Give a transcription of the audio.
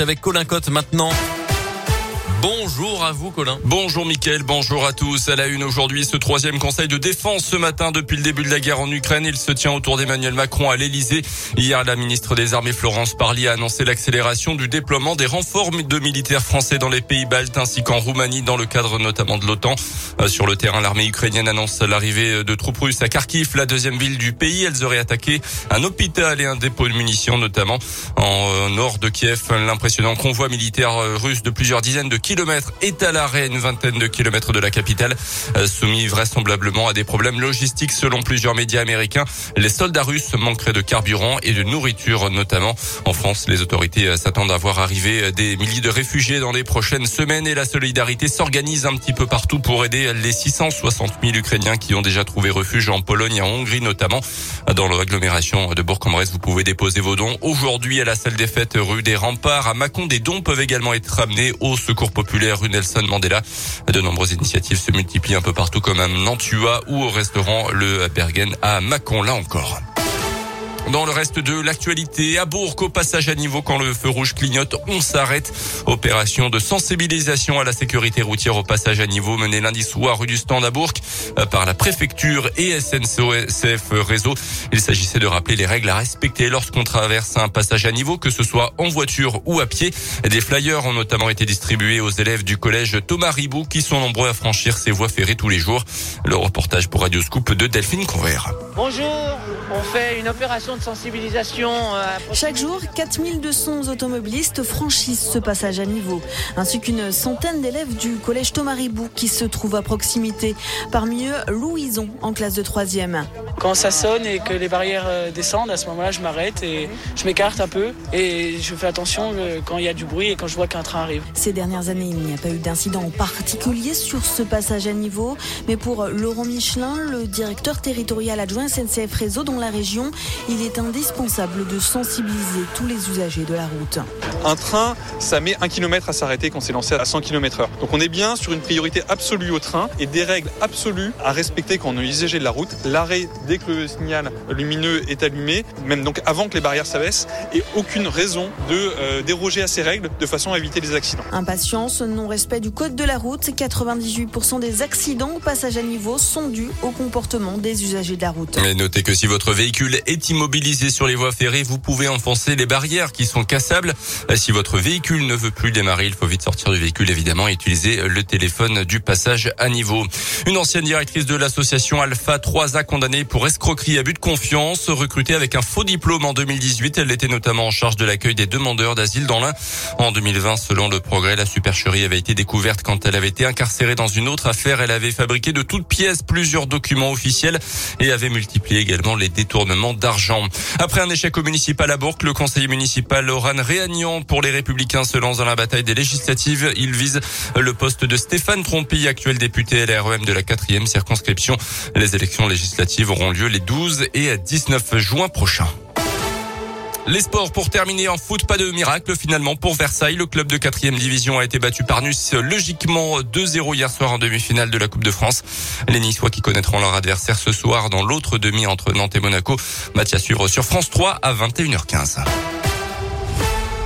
Avec Colin Cotte maintenant. Bonjour à vous, Colin. Bonjour, Mickaël. Bonjour à tous. À la une aujourd'hui, ce troisième conseil de défense ce matin depuis le début de la guerre en Ukraine. Il se tient autour d'Emmanuel Macron à l'Elysée. Hier, la ministre des Armées Florence Parly a annoncé l'accélération du déploiement des renforts de militaires français dans les pays baltes ainsi qu'en Roumanie dans le cadre notamment de l'OTAN. Euh, sur le terrain, l'armée ukrainienne annonce l'arrivée de troupes russes à Kharkiv, la deuxième ville du pays. Elles auraient attaqué un hôpital et un dépôt de munitions notamment en euh, nord de Kiev. L'impressionnant convoi militaire euh, russe de plusieurs dizaines de kilomètres est à l'arrêt une vingtaine de kilomètres de la capitale, euh, soumis vraisemblablement à des problèmes logistiques selon plusieurs médias américains. Les soldats russes manqueraient de carburant et de nourriture notamment. En France, les autorités euh, s'attendent à voir arriver euh, des milliers de réfugiés dans les prochaines semaines et la solidarité s'organise un petit peu partout pour aider les 660 000 Ukrainiens qui ont déjà trouvé refuge en Pologne et en Hongrie notamment. Dans l'agglomération de Bourg-en-Bresse, vous pouvez déposer vos dons aujourd'hui à la salle des fêtes rue des Remparts. À Mâcon, des dons peuvent également être amenés au secours populaire Nelson Mandela. De nombreuses initiatives se multiplient un peu partout comme à Nantua ou au restaurant Le Bergen à Mâcon, là encore. Dans le reste de l'actualité, à Bourg, au passage à niveau, quand le feu rouge clignote, on s'arrête. Opération de sensibilisation à la sécurité routière au passage à niveau menée lundi soir rue du Stand à Bourg euh, par la préfecture et SNCF Réseau. Il s'agissait de rappeler les règles à respecter lorsqu'on traverse un passage à niveau, que ce soit en voiture ou à pied. Des flyers ont notamment été distribués aux élèves du collège Thomas Ribou qui sont nombreux à franchir ces voies ferrées tous les jours. Le reportage pour Radio Scoop de Delphine Convert. Bonjour, on fait une opération sensibilisation. Euh, Chaque jour, 4200 automobilistes franchissent ce passage à niveau, ainsi qu'une centaine d'élèves du collège Thomas Ribou qui se trouve à proximité. Parmi eux, Louison, en classe de 3e. Quand ça sonne et que les barrières euh, descendent, à ce moment-là, je m'arrête et je m'écarte un peu et je fais attention euh, quand il y a du bruit et quand je vois qu'un train arrive. Ces dernières années, il n'y a pas eu d'incident en particulier sur ce passage à niveau, mais pour Laurent Michelin, le directeur territorial adjoint SNCF Réseau dans la région, il est indispensable de sensibiliser tous les usagers de la route. Un train, ça met un kilomètre à s'arrêter quand c'est lancé à 100 km heure. Donc on est bien sur une priorité absolue au train et des règles absolues à respecter quand on est usager de la route. L'arrêt dès que le signal lumineux est allumé, même donc avant que les barrières s'abaissent, et aucune raison de euh, déroger à ces règles de façon à éviter les accidents. Impatience, non-respect du code de la route, 98% des accidents au passage à niveau sont dus au comportement des usagers de la route. Mais notez que si votre véhicule est immobilisé sur les voies ferrées, vous pouvez enfoncer les barrières qui sont cassables. Si votre véhicule ne veut plus démarrer, il faut vite sortir du véhicule évidemment et utiliser le téléphone du passage à niveau. Une ancienne directrice de l'association Alpha 3A condamnée pour escroquerie et abus de confiance, recrutée avec un faux diplôme en 2018. Elle était notamment en charge de l'accueil des demandeurs d'asile dans l'Ain. En 2020, selon le progrès, la supercherie avait été découverte quand elle avait été incarcérée dans une autre affaire. Elle avait fabriqué de toutes pièces plusieurs documents officiels et avait multiplié également les détournements d'argent. Après un échec au municipal à Bourg, le conseiller municipal Laurent Réagnan pour les Républicains se lance dans la bataille des législatives. Il vise le poste de Stéphane Trompi, actuel député LREM de la quatrième circonscription. Les élections législatives auront lieu les 12 et 19 juin prochains. Les sports pour terminer en foot, pas de miracle finalement pour Versailles. Le club de quatrième division a été battu par Nice logiquement 2-0 hier soir en demi-finale de la Coupe de France. Les Niçois qui connaîtront leur adversaire ce soir dans l'autre demi entre Nantes et Monaco. Match à suivre sur France 3 à 21h15.